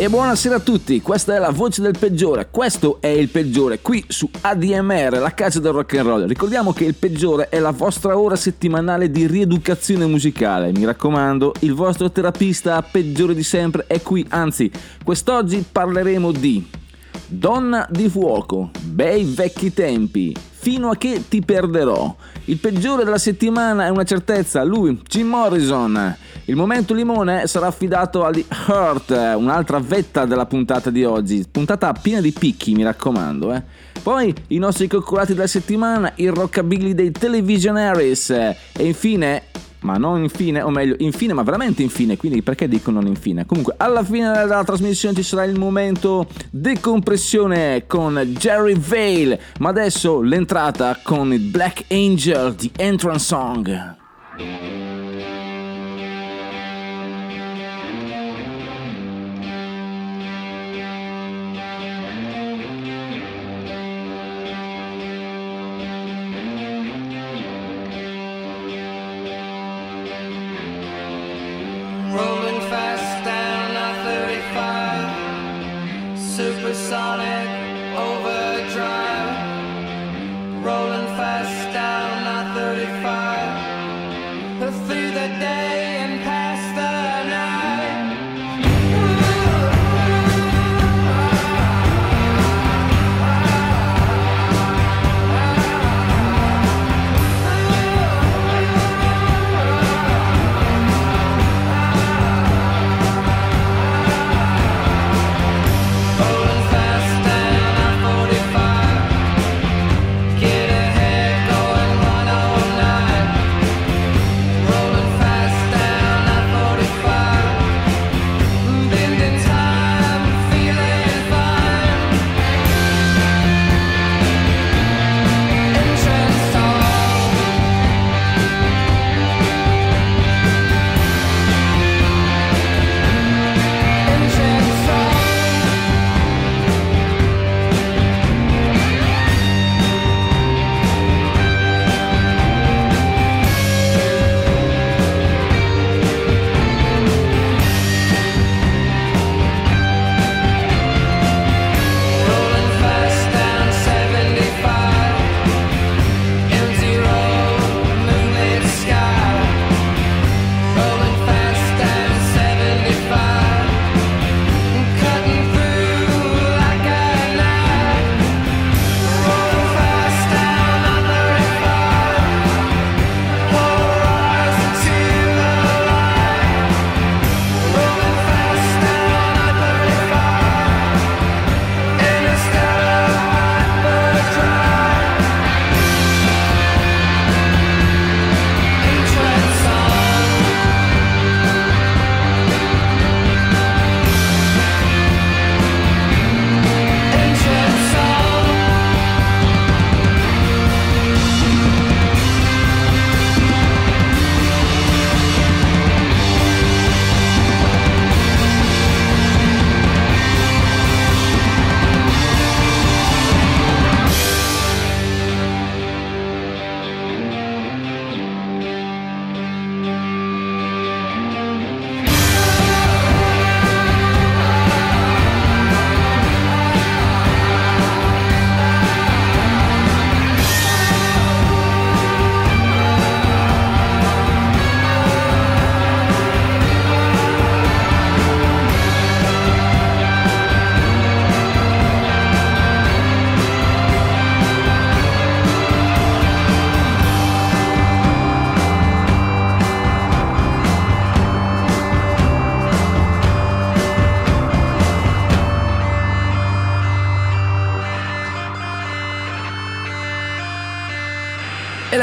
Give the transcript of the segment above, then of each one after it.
E buonasera a tutti, questa è la voce del peggiore, questo è il peggiore qui su ADMR, la casa del rock and roll. Ricordiamo che il peggiore è la vostra ora settimanale di rieducazione musicale. Mi raccomando, il vostro terapista peggiore di sempre è qui, anzi, quest'oggi parleremo di Donna di fuoco, bei vecchi tempi, fino a che ti perderò. Il peggiore della settimana è una certezza, lui, Jim Morrison. Il momento limone sarà affidato agli Hurt, un'altra vetta della puntata di oggi. Puntata piena di picchi, mi raccomando. Eh. Poi i nostri coccolati della settimana, il rockabilly dei Televisionaries. E infine ma non infine, o meglio, infine, ma veramente infine, quindi perché dico non infine? Comunque, alla fine della trasmissione ci sarà il momento decompressione con Jerry Vale, ma adesso l'entrata con il Black Angel di Entrance Song.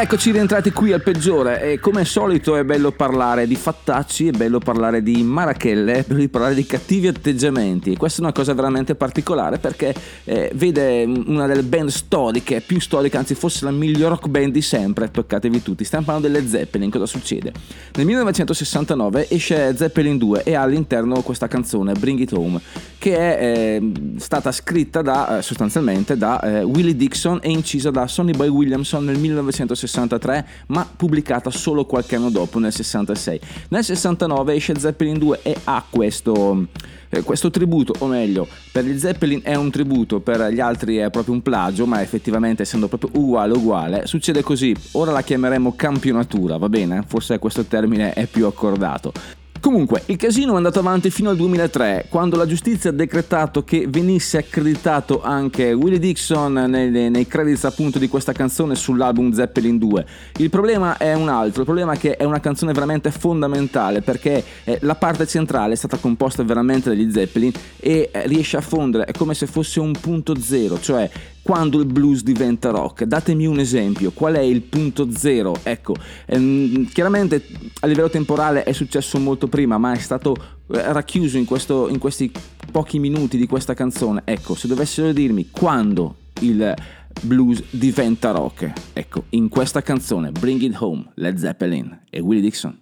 Eccoci rientrati qui al peggiore e come al solito è bello parlare di fattacci, è bello parlare di marachelle, è bello parlare di cattivi atteggiamenti. Questa è una cosa veramente particolare perché eh, vede una delle band storiche, più storiche, anzi forse la miglior rock band di sempre, toccatevi tutti, stiamo parlando delle Zeppelin, cosa succede? Nel 1969 esce Zeppelin 2 e ha all'interno questa canzone, Bring It Home, che è eh, stata scritta da, eh, sostanzialmente da eh, Willie Dixon e incisa da Sonny Boy Williamson nel 1969 63, ma pubblicata solo qualche anno dopo, nel 66. Nel 69 esce Zeppelin 2 e ha questo, eh, questo tributo, o meglio, per gli Zeppelin è un tributo, per gli altri è proprio un plagio, ma effettivamente essendo proprio uguale uguale, succede così. Ora la chiameremo campionatura, va bene? Forse questo termine è più accordato. Comunque, il casino è andato avanti fino al 2003, quando la giustizia ha decretato che venisse accreditato anche Willie Dixon nei, nei, credits appunto di questa canzone sull'album Zeppelin 2. Il problema è un altro, il problema è che è una canzone veramente fondamentale perché eh, la parte centrale è stata composta veramente dagli Zeppelin e eh, riesce a fondere, è come se fosse un punto zero, cioè quando il blues diventa rock. Datemi un esempio, qual è il punto zero? Ecco, ehm, chiaramente a livello temporale è successo molto prima, ma è stato eh, racchiuso in, questo, in questi pochi minuti di questa canzone. Ecco, se dovessero dirmi quando il blues diventa rock, ecco, in questa canzone Bring It Home, Led Zeppelin e Willie Dixon.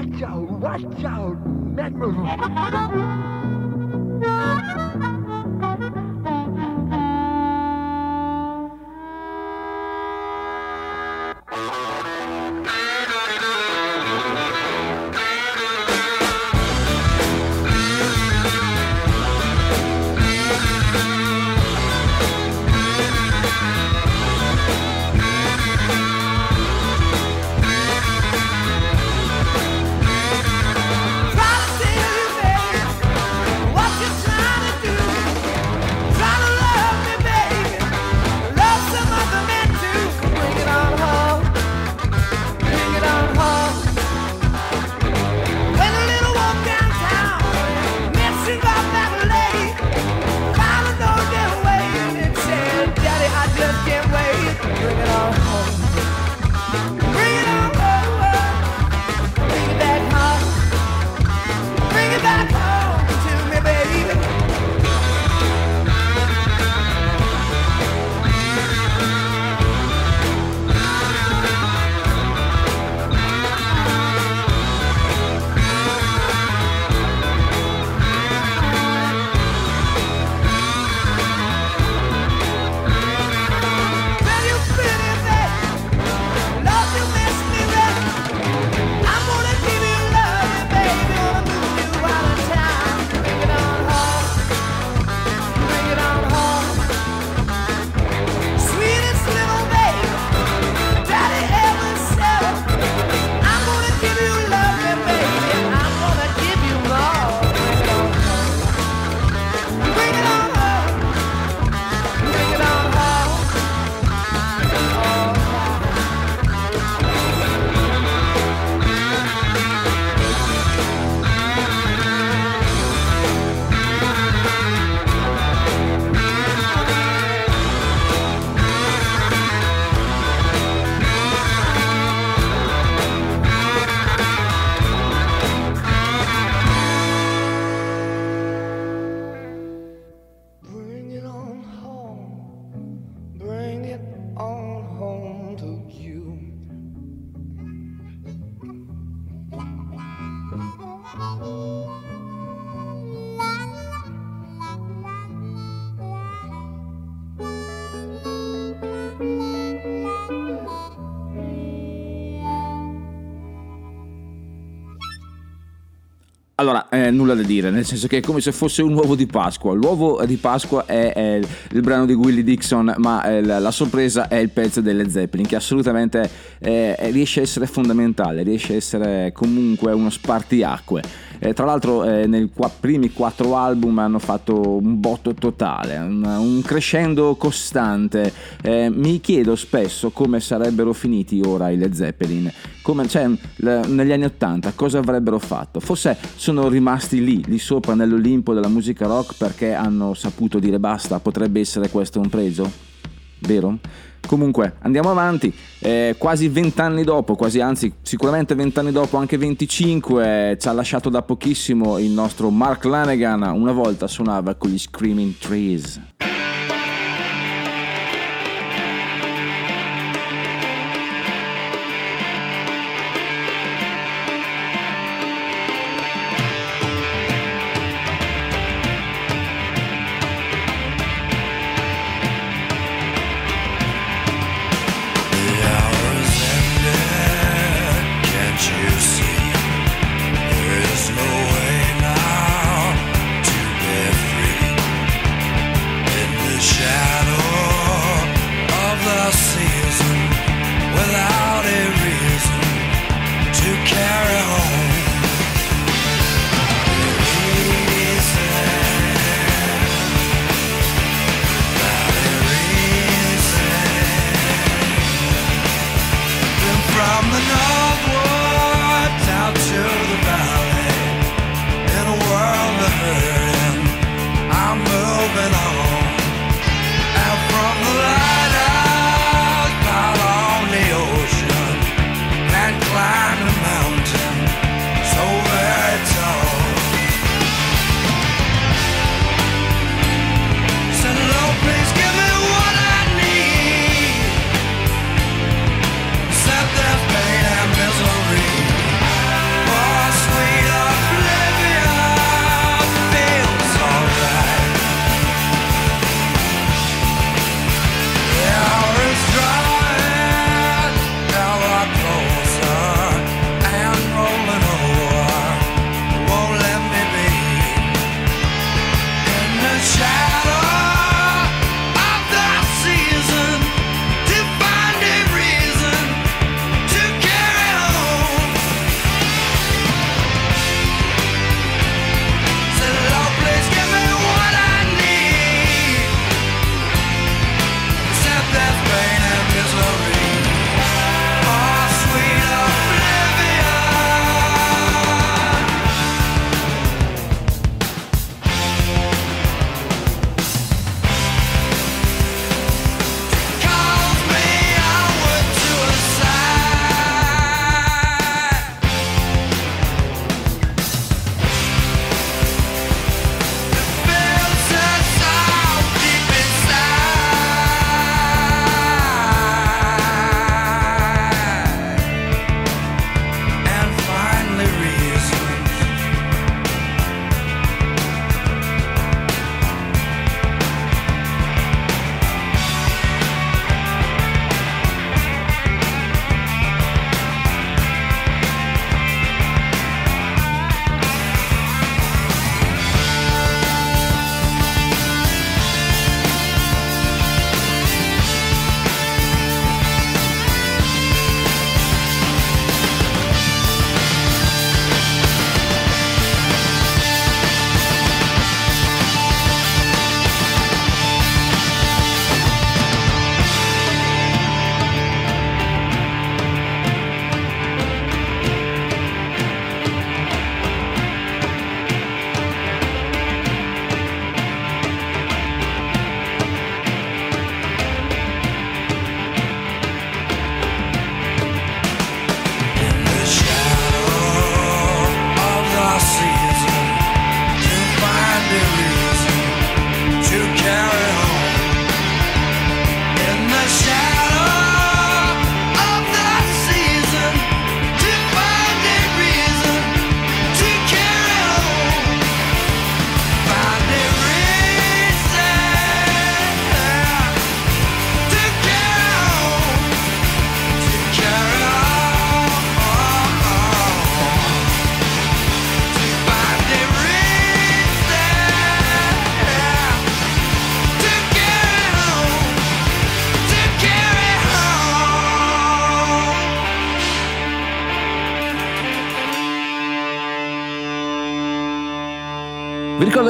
Watch out, watch out, Allora, eh, nulla da dire, nel senso che è come se fosse un uovo di Pasqua. L'uovo di Pasqua è, è il brano di Willie Dixon, ma eh, la, la sorpresa è il pezzo delle Zeppelin, che assolutamente eh, riesce a essere fondamentale, riesce a essere comunque uno spartiacque. Eh, tra l'altro eh, nei qua- primi quattro album hanno fatto un botto totale, un, un crescendo costante. Eh, mi chiedo spesso come sarebbero finiti ora i Led Zeppelin, come, cioè, negli anni Ottanta, cosa avrebbero fatto? Forse sono rimasti lì, lì sopra nell'Olimpo della musica rock perché hanno saputo dire basta, potrebbe essere questo un pregio? Vero? Comunque andiamo avanti, eh, quasi vent'anni dopo, quasi anzi sicuramente vent'anni dopo, anche 25, ci ha lasciato da pochissimo il nostro Mark Lanegan, una volta suonava con gli Screaming Trees.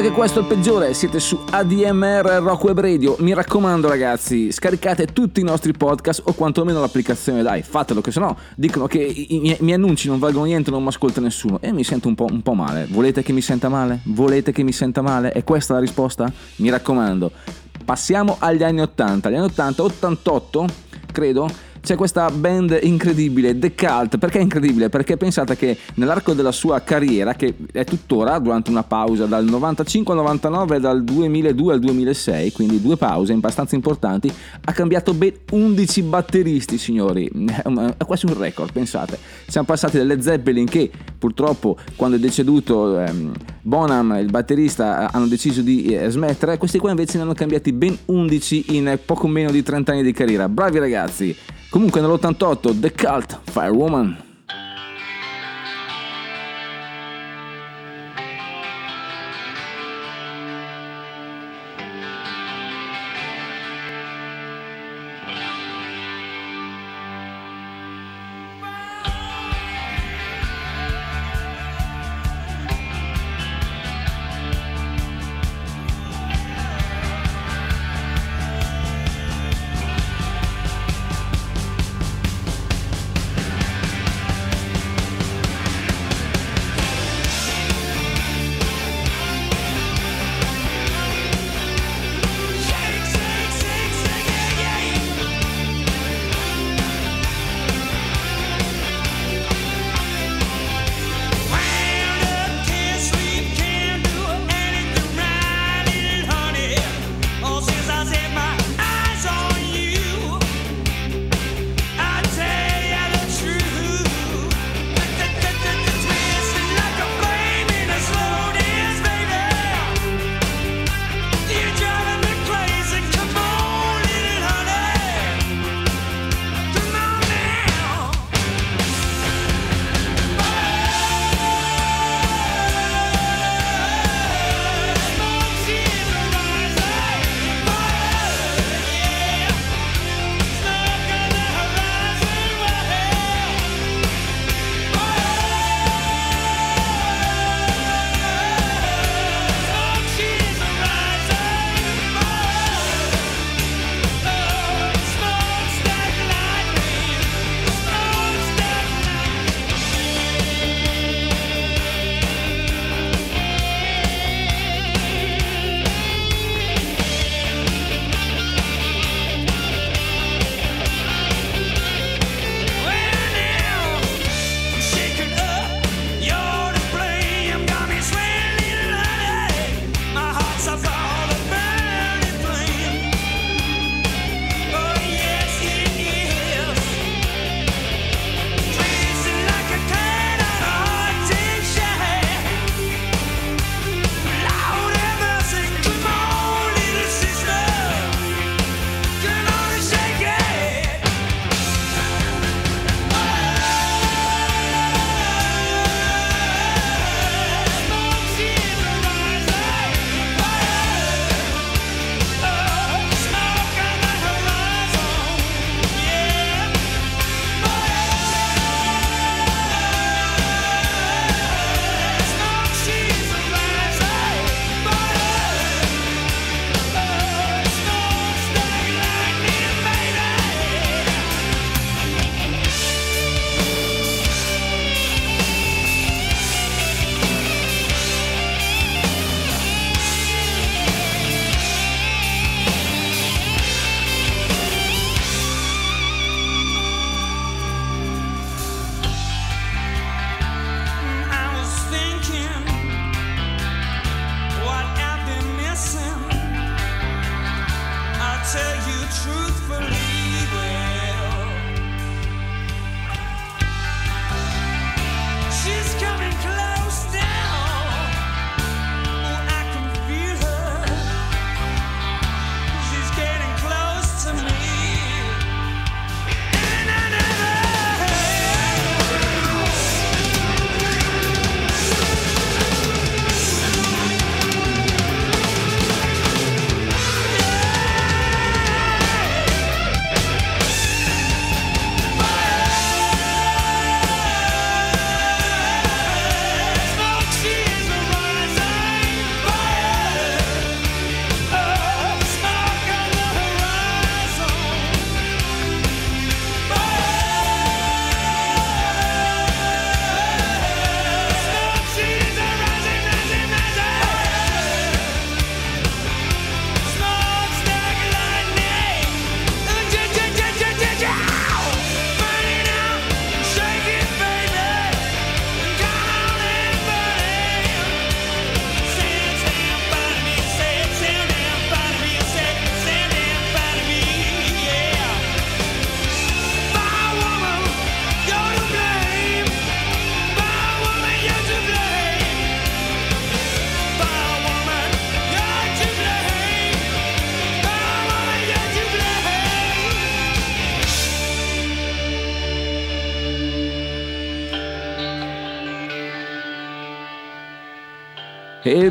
Ricordo che questo è il peggiore, siete su ADMR Rock Web Radio. Mi raccomando ragazzi, scaricate tutti i nostri podcast o quantomeno l'applicazione, dai, fatelo, che sennò dicono che i, miei, miei annunci non valgono niente, non mi ascolta nessuno e mi sento un po', un po' male. Volete che mi senta male? Volete che mi senta male? E questa è la risposta? Mi raccomando. Passiamo agli anni 80. Gli anni 80, 88, credo c'è questa band incredibile, The Cult. Perché è incredibile? Perché pensate che nell'arco della sua carriera, che è tuttora durante una pausa dal 95 al 99 e dal 2002 al 2006, quindi due pause abbastanza importanti, ha cambiato ben 11 batteristi, signori. È quasi un record, pensate. Siamo passati dalle Zeppelin che purtroppo quando è deceduto ehm, Bonham, il batterista, hanno deciso di eh, smettere, questi qua invece ne hanno cambiati ben 11 in poco meno di 30 anni di carriera. Bravi ragazzi! Comunque nell'88 The Cult Firewoman.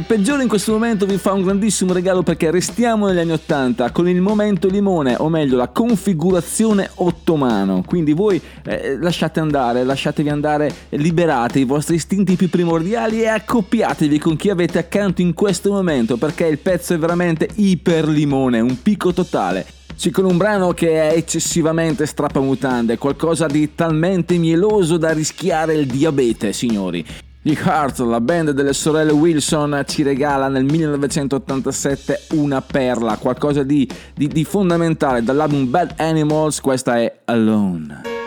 Peggiore in questo momento vi fa un grandissimo regalo perché restiamo negli anni 80 con il momento limone, o meglio la configurazione ottomano. Quindi voi eh, lasciate andare, lasciatevi andare, liberate i vostri istinti più primordiali e accoppiatevi con chi avete accanto in questo momento perché il pezzo è veramente iper limone, un picco totale. Sì, con un brano che è eccessivamente strappamutande, qualcosa di talmente mieloso da rischiare il diabete, signori. Gli Heart, la band delle sorelle Wilson, ci regala nel 1987 una perla, qualcosa di, di- di fondamentale. Dall'album Bad Animals, questa è Alone.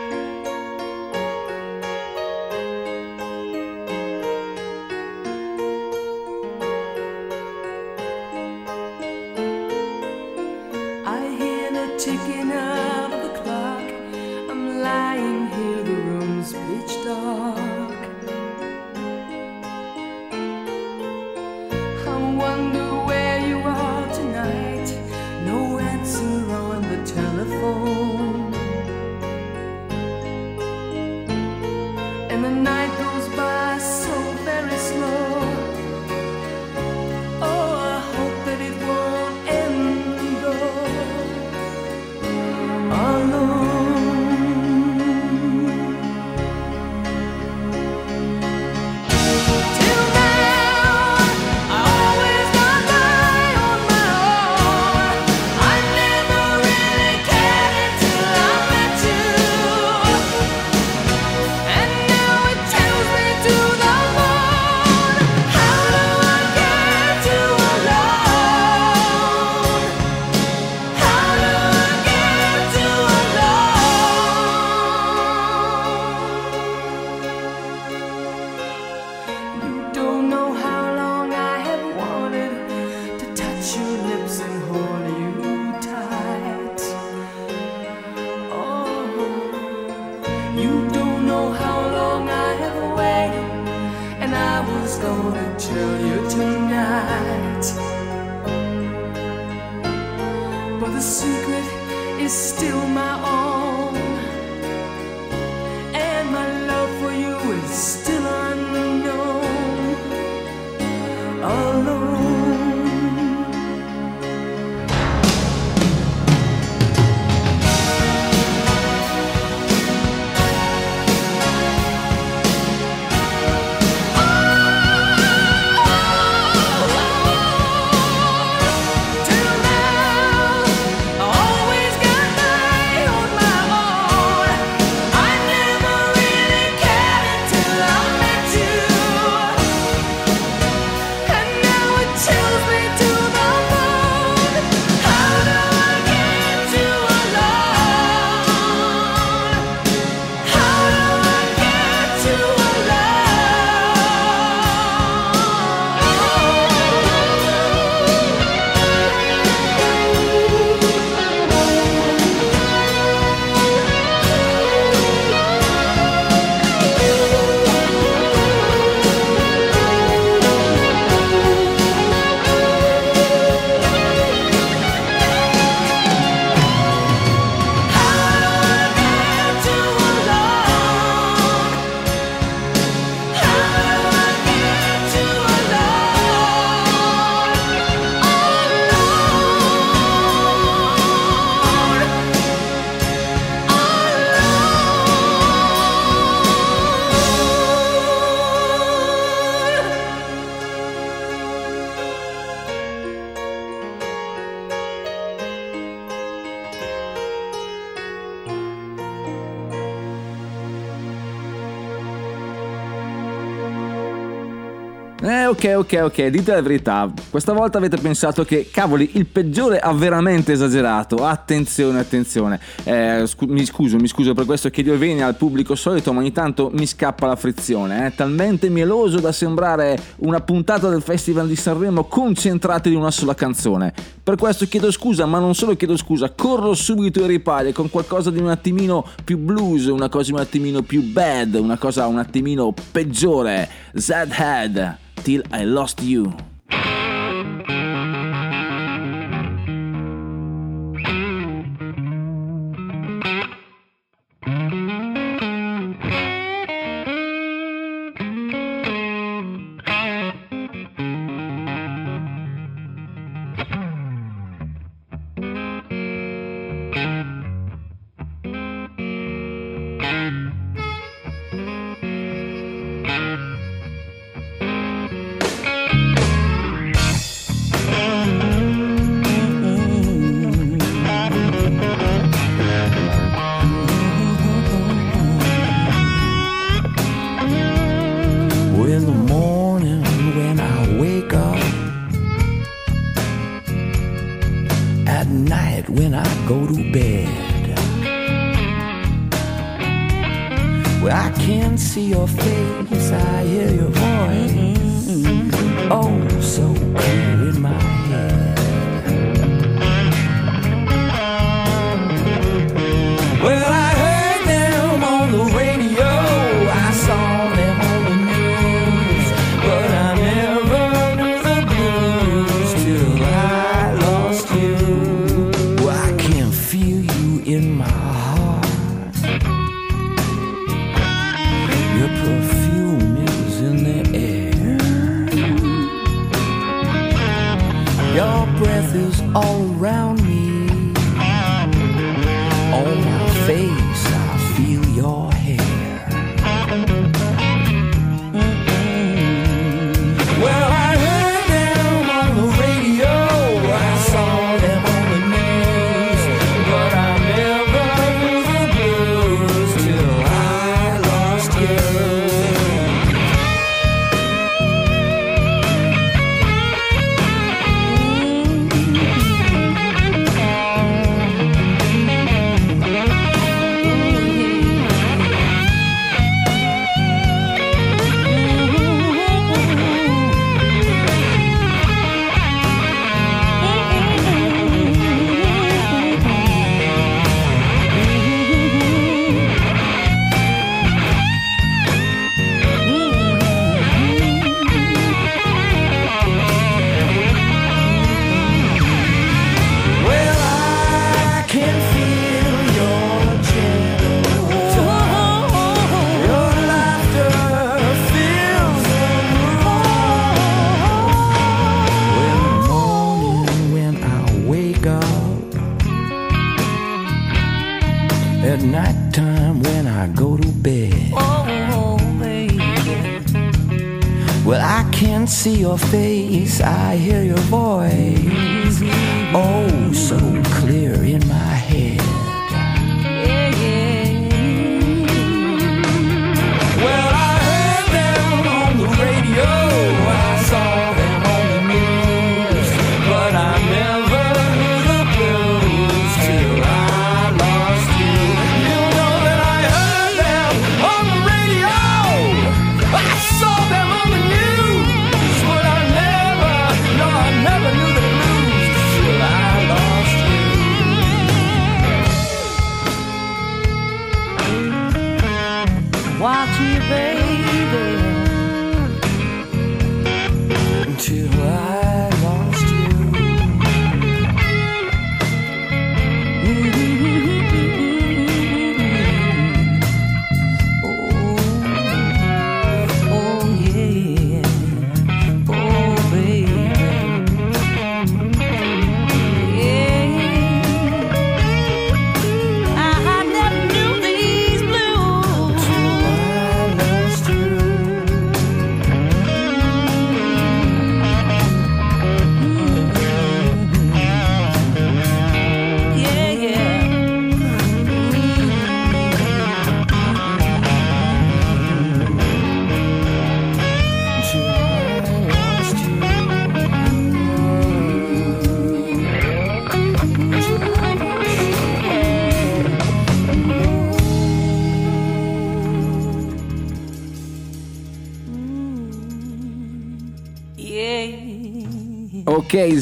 Ok ok dite la verità, questa volta avete pensato che cavoli il peggiore ha veramente esagerato, attenzione attenzione, Eh, scu- mi scuso mi scuso per questo che io veni al pubblico solito ma ogni tanto mi scappa la frizione, è talmente mieloso da sembrare una puntata del Festival di Sanremo concentrata in una sola canzone, per questo chiedo scusa ma non solo chiedo scusa, corro subito in ripaglia con qualcosa di un attimino più blues, una cosa un attimino più bad, una cosa un attimino peggiore, Zedhead. Till I Lost You.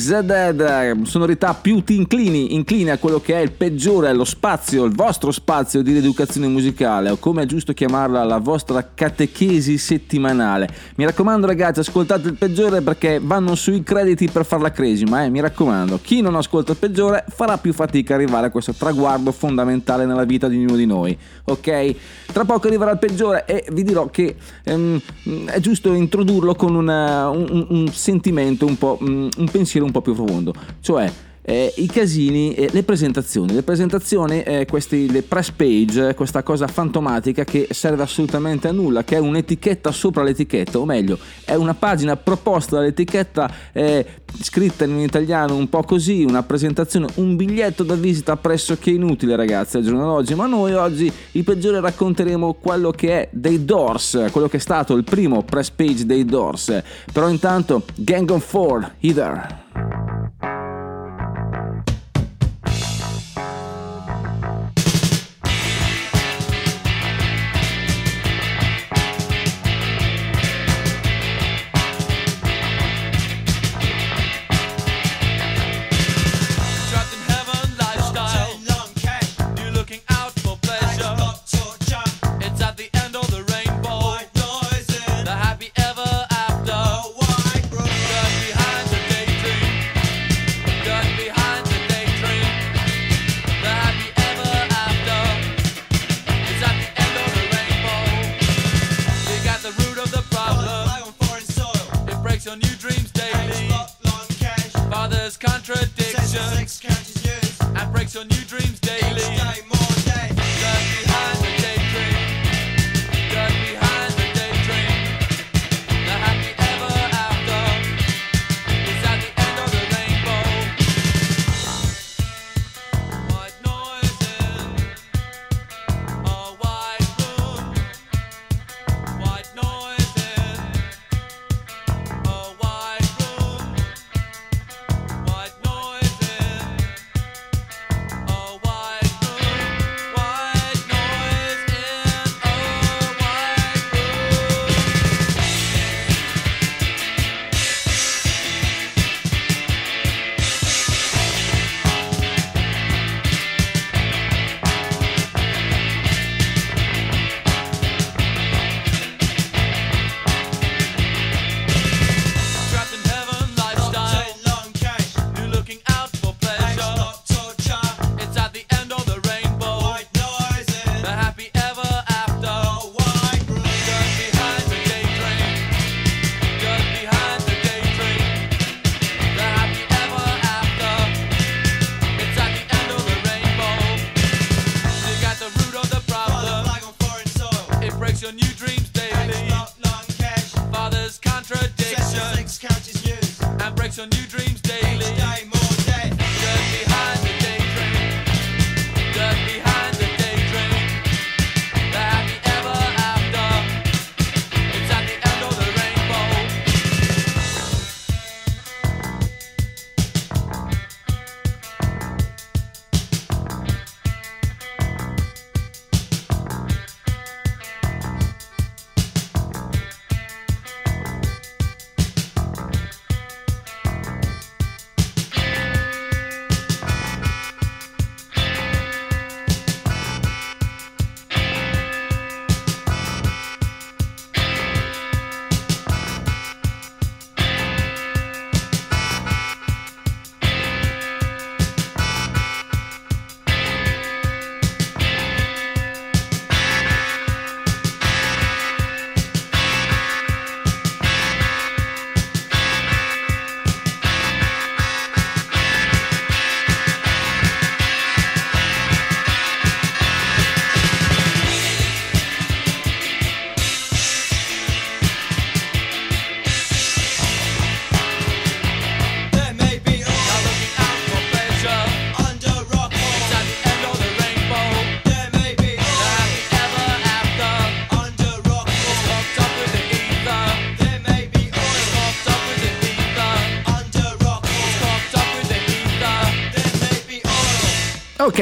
Zeded, sonorità più ti inclini, inclini a quello che è il peggiore, lo spazio, il vostro spazio di rieducazione musicale, o come è giusto chiamarla, la vostra catechesi settimanale. Mi raccomando ragazzi, ascoltate il peggiore perché vanno sui crediti per far la cresima, eh, mi raccomando. Chi non ascolta il peggiore farà più fatica a arrivare a questo traguardo fondamentale nella vita di ognuno di noi, ok? Tra poco arriverà il peggiore e vi dirò che ehm, è giusto introdurlo con una- un, un sentimento un po', mm, un pensiero un po' più profondo, cioè eh, i casini e le presentazioni. Le presentazioni, eh, questi, le press page, questa cosa fantomatica che serve assolutamente a nulla, che è un'etichetta sopra l'etichetta, o meglio, è una pagina proposta dall'etichetta eh, scritta in italiano un po' così, una presentazione, un biglietto da visita pressoché inutile ragazzi al giorno d'oggi, ma noi oggi il peggiore racconteremo quello che è dei Doors, quello che è stato il primo press page dei Doors. Però intanto Gang on Four, Either. you.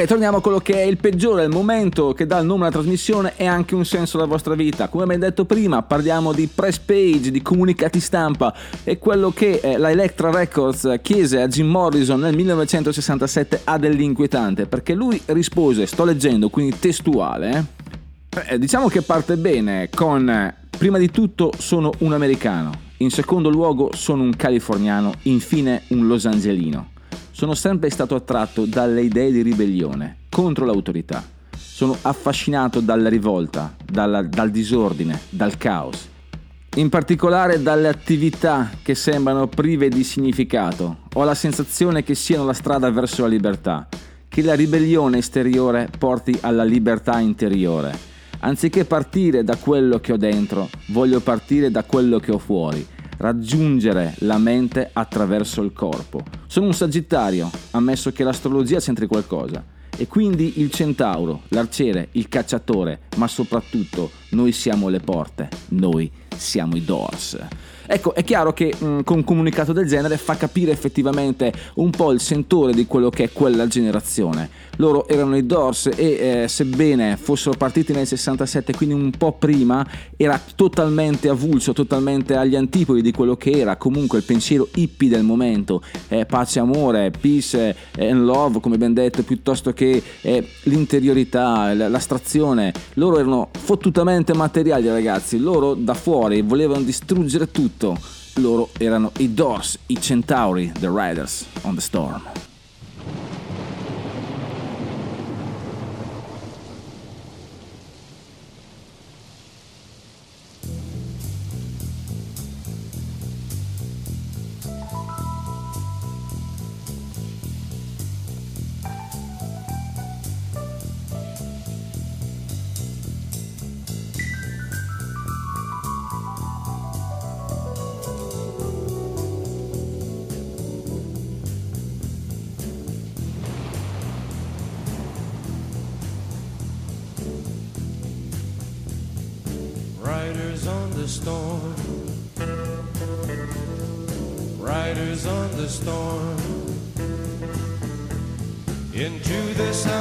Torniamo a quello che è il peggiore, il momento che dà il nome alla trasmissione e anche un senso alla vostra vita. Come abbiamo detto prima, parliamo di press page, di comunicati stampa e quello che eh, la Electra Records chiese a Jim Morrison nel 1967 ha dell'inquietante, perché lui rispose, sto leggendo, quindi testuale, eh, eh, diciamo che parte bene con eh, prima di tutto sono un americano, in secondo luogo sono un californiano, infine un los angelino. Sono sempre stato attratto dalle idee di ribellione contro l'autorità. Sono affascinato dalla rivolta, dalla- dal disordine, dal caos. In particolare dalle attività che sembrano prive di significato. Ho la sensazione che siano la strada verso la libertà, che la ribellione esteriore porti alla libertà interiore. Anziché partire da quello che ho dentro, voglio partire da quello che ho fuori, raggiungere la mente attraverso il corpo. Sono un sagittario, ammesso che l'astrologia c'entri qualcosa. E quindi il centauro, l'arciere, il cacciatore, ma soprattutto noi siamo le porte, noi siamo i doors. Ecco, è chiaro che mh, con un comunicato del genere fa capire effettivamente un po' il sentore di quello che è quella generazione. Loro erano i Doors e eh, sebbene fossero partiti nel 67, quindi un po' prima, era totalmente avulso, totalmente agli antipodi di quello che era comunque il pensiero hippie del momento, eh, pace, amore, peace eh, and love, come ben detto, piuttosto che eh, l'interiorità, l'astrazione. Loro erano fottutamente materiali ragazzi, loro da fuori volevano distruggere tutto. Loro erano i Doors, i Centauri, the Riders on the Storm. Into this house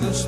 Riders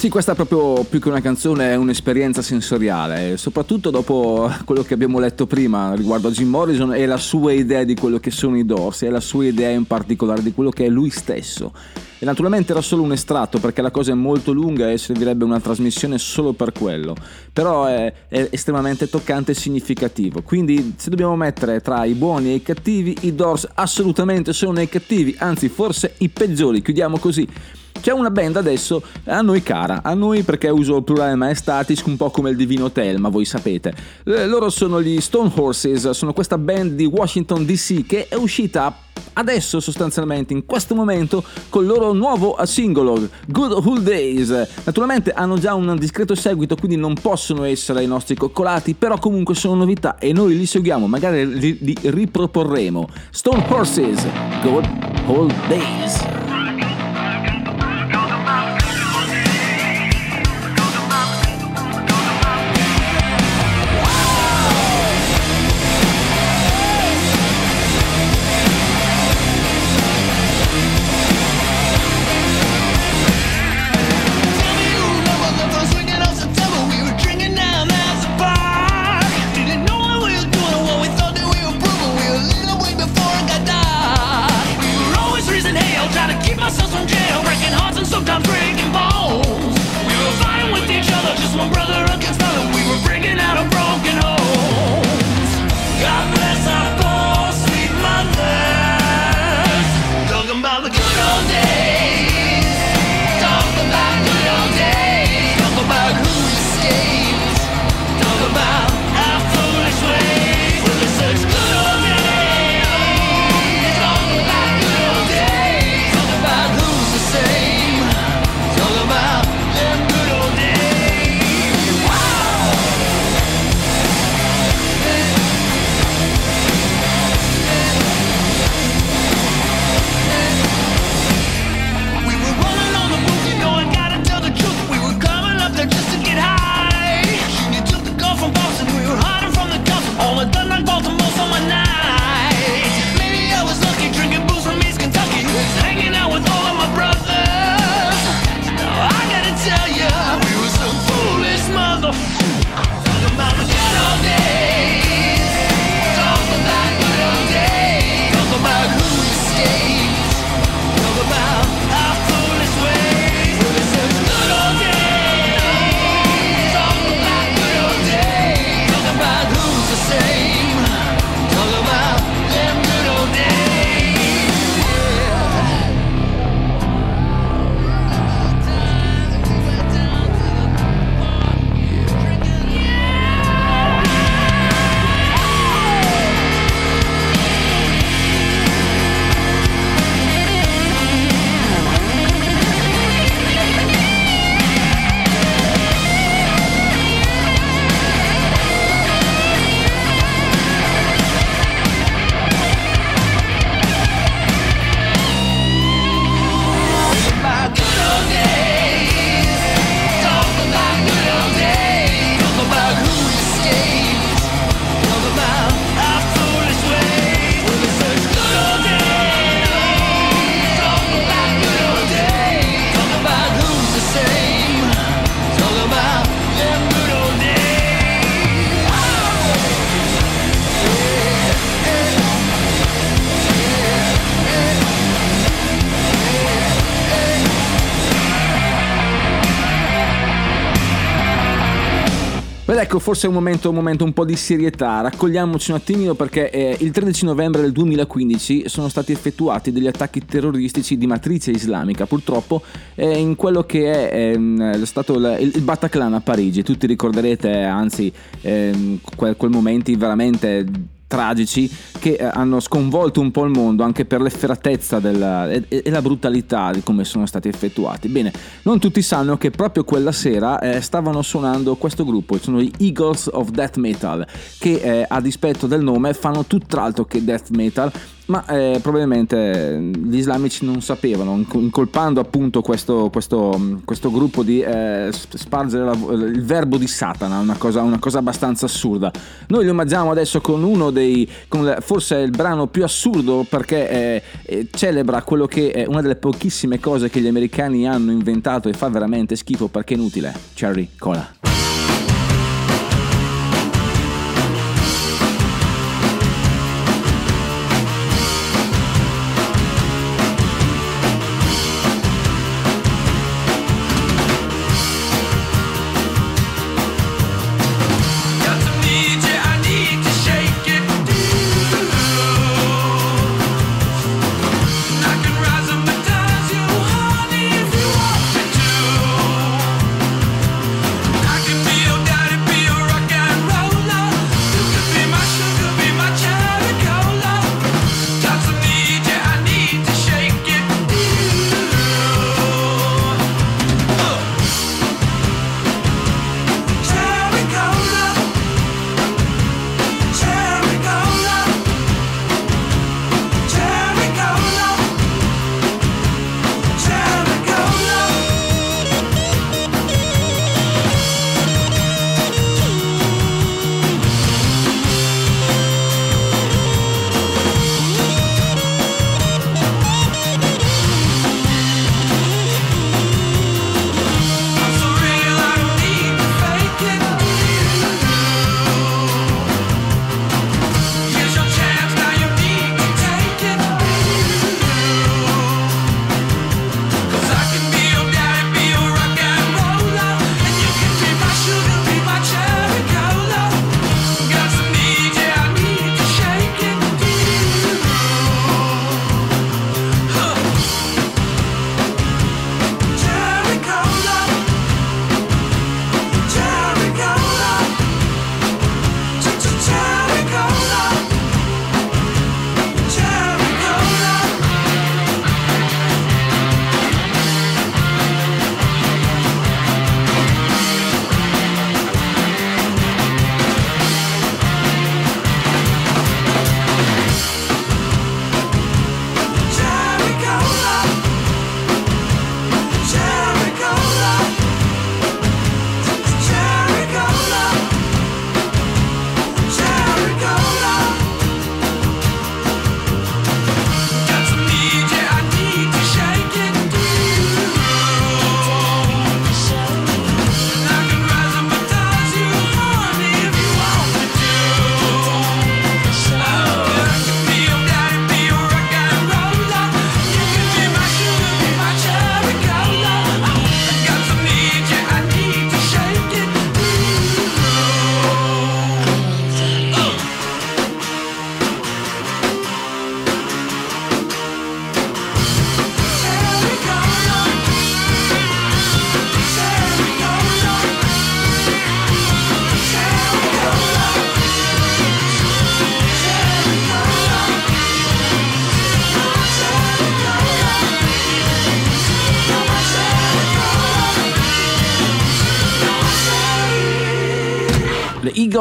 Sì, questa è proprio più che una canzone, è un'esperienza sensoriale, soprattutto dopo quello che abbiamo letto prima riguardo a Jim Morrison e la sua idea di quello che sono i Doors e la sua idea in particolare di quello che è lui stesso. E naturalmente era solo un estratto perché la cosa è molto lunga e servirebbe una trasmissione solo per quello, però è, è estremamente toccante e significativo. Quindi se dobbiamo mettere tra i buoni e i cattivi, i Doors assolutamente sono i cattivi, anzi forse i peggiori, chiudiamo così. C'è una band adesso a noi cara, a noi perché uso il plurale maestatis un po' come il divino Telma, voi sapete. Eh, Loro sono gli Stone Horses, sono questa band di Washington DC che è uscita adesso sostanzialmente in questo momento con il loro nuovo singolo Good Old Days. Naturalmente hanno già un discreto seguito, quindi non possono essere i nostri coccolati, però comunque sono novità e noi li seguiamo, magari li, li riproporremo. Stone Horses, Good Old Days. Forse è un momento, un momento un po' di serietà, raccogliamoci un attimino perché eh, il 13 novembre del 2015 sono stati effettuati degli attacchi terroristici di matrice islamica, purtroppo eh, in quello che è ehm, stato il, il Bataclan a Parigi, tutti ricorderete anzi ehm, quel, quel momenti veramente tragici che eh, hanno sconvolto un po' il mondo anche per l'efferatezza della- e, e la brutalità di come sono stati effettuati. Bene, non tutti sanno che proprio quella sera eh, stavano suonando questo gruppo, sono gli Eagles of Death Metal, che eh, a dispetto del nome fanno tutt'altro che death metal ma eh, probabilmente gli islamici non sapevano, inco- incolpando appunto questo, questo- questo gruppo di eh, sp- spargere la- il verbo di Satana, una cosa, una cosa abbastanza assurda. Noi li omaggiamo adesso con uno dei, con forse il brano più assurdo perché eh, eh, celebra quello che è una delle pochissime cose che gli americani hanno inventato e fa veramente schifo perché è inutile. Cherry Cola.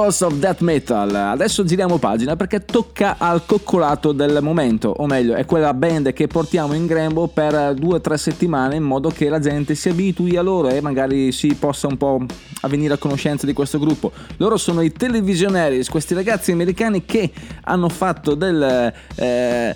Eagles of Death Metal. Adesso giriamo pagina perché tocca al coccolato del momento, o meglio, è quella band che portiamo in grembo per due o tre settimane in modo che la gente si abitui a loro e magari si possa un po' avvenire a conoscenza di questo gruppo. Loro sono i Televisionaries, questi ragazzi americani che hanno fatto del, eh,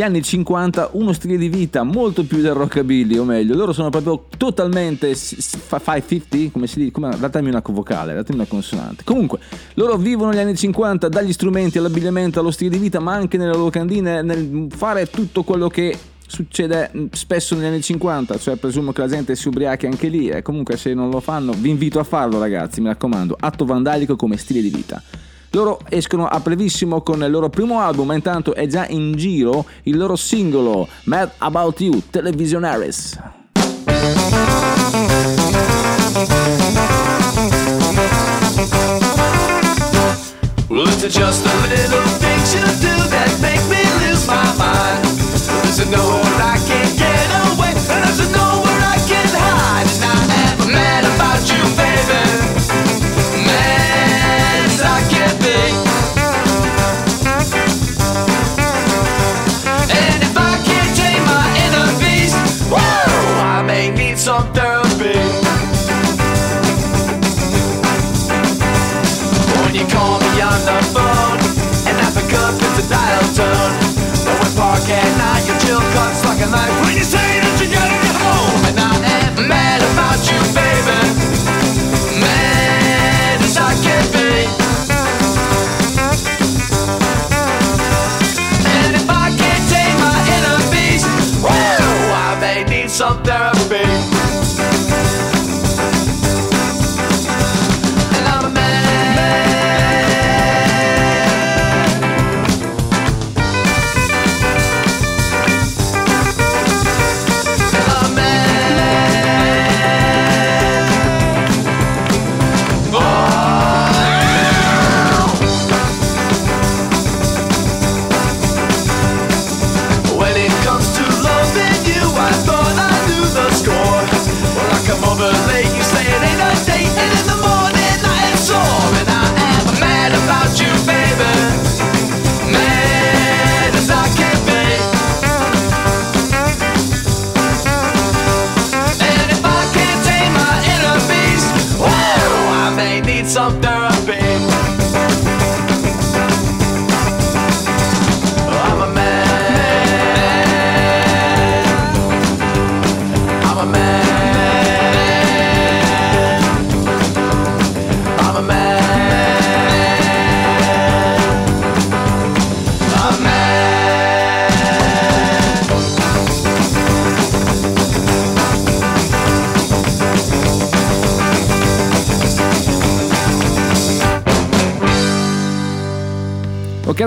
anni 50 uno stile di vita molto più del rockabilly, o meglio, loro sono proprio totalmente s- s- fa- 550, come si dice, come, datemi una vocale, datemi una consonante. Comunque, loro vivono gli anni 50 dagli strumenti all'abbigliamento, allo stile di vita, ma anche nelle loro candine, nel fare tutto quello che succede spesso negli anni 50, cioè presumo che la gente si ubriachi anche lì e comunque se non lo fanno vi invito a farlo ragazzi, mi raccomando, atto vandalico come stile di vita. Loro escono a brevissimo con il loro primo album, ma intanto è già in giro il loro singolo Mad About You, Televisionaries. It's just a little things you do that make me lose my mind. There's nowhere I can get away, when you say that you gotta home. And I am mad about you, baby. Mad as I can be. And if I can't tame my inner beast, I may need some therapy.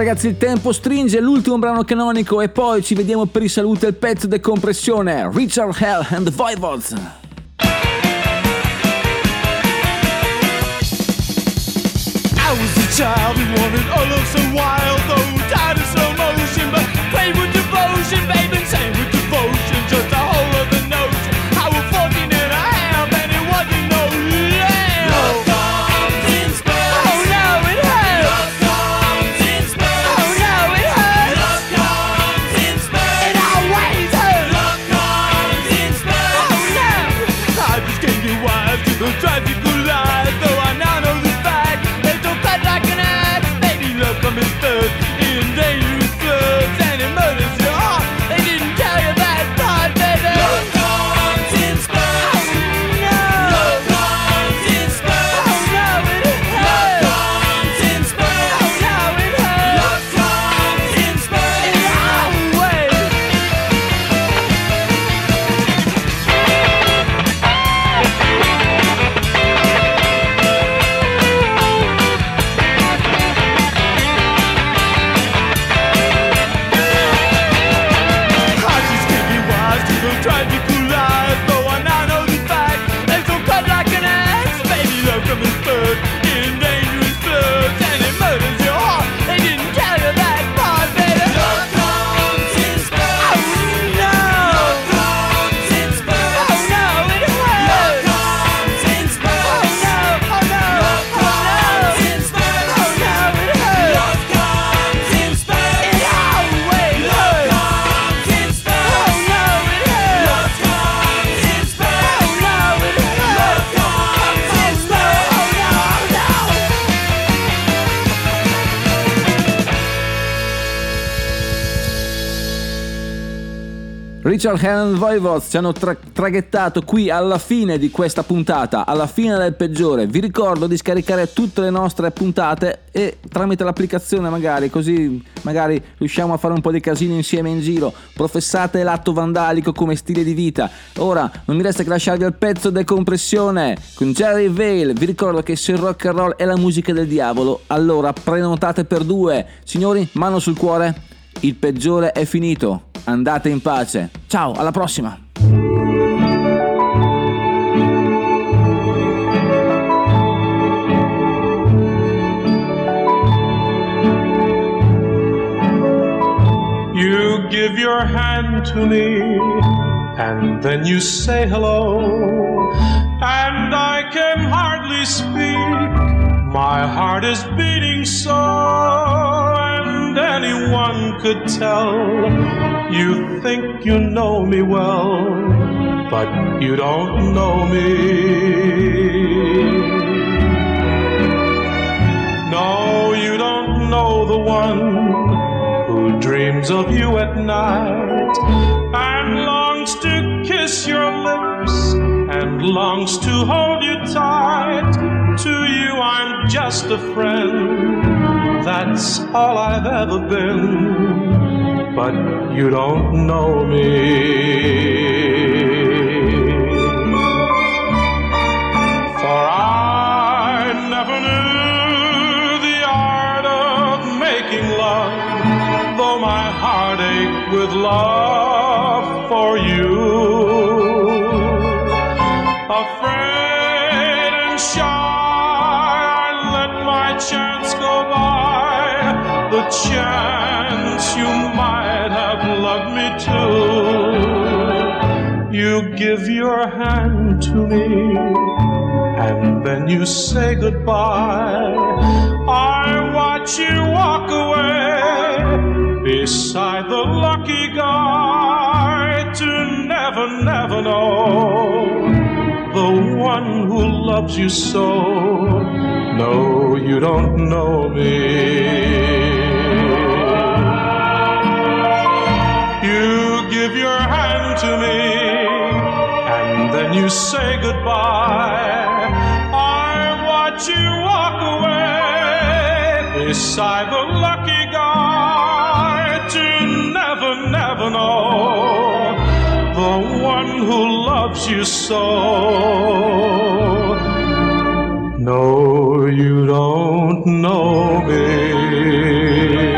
Ragazzi, il tempo stringe, l'ultimo brano canonico e poi ci vediamo per i saluti al pezzo di compressione. Richard Hell and the Voivods. I was a child who wanted all love so wild, though tired of slow motion, but played with devotion, babe, and sang with Richard the Voivods ci hanno tra- traghettato qui alla fine di questa puntata, alla fine del peggiore. Vi ricordo di scaricare tutte le nostre puntate e tramite l'applicazione magari, così magari riusciamo a fare un po' di casino insieme in giro. Professate l'atto vandalico come stile di vita. Ora non mi resta che lasciarvi al pezzo decompressione con Jerry Vale. Vi ricordo che se il rock and roll è la musica del diavolo, allora prenotate per due. Signori, mano sul cuore. Il peggiore è finito. Andate in pace. Ciao, alla prossima. You give your hand to me, and then you say hello, and I can hardly speak. My heart is beating so, and anyone could tell. You think you know me well, but you don't know me. No, you don't know the one who dreams of you at night and longs to kiss your lips and longs to hold you tight. To you, I'm just a friend. That's all I've ever been. But you don't know me. For I never knew the art of making love, though my heart ached with love chance you might have loved me too. You give your hand to me and then you say goodbye. I watch you walk away beside the lucky guy to never, never know the one who loves you so. No, you don't know me. You say goodbye. I watch you walk away beside the lucky guy to never, never know the one who loves you so. No, you don't know me.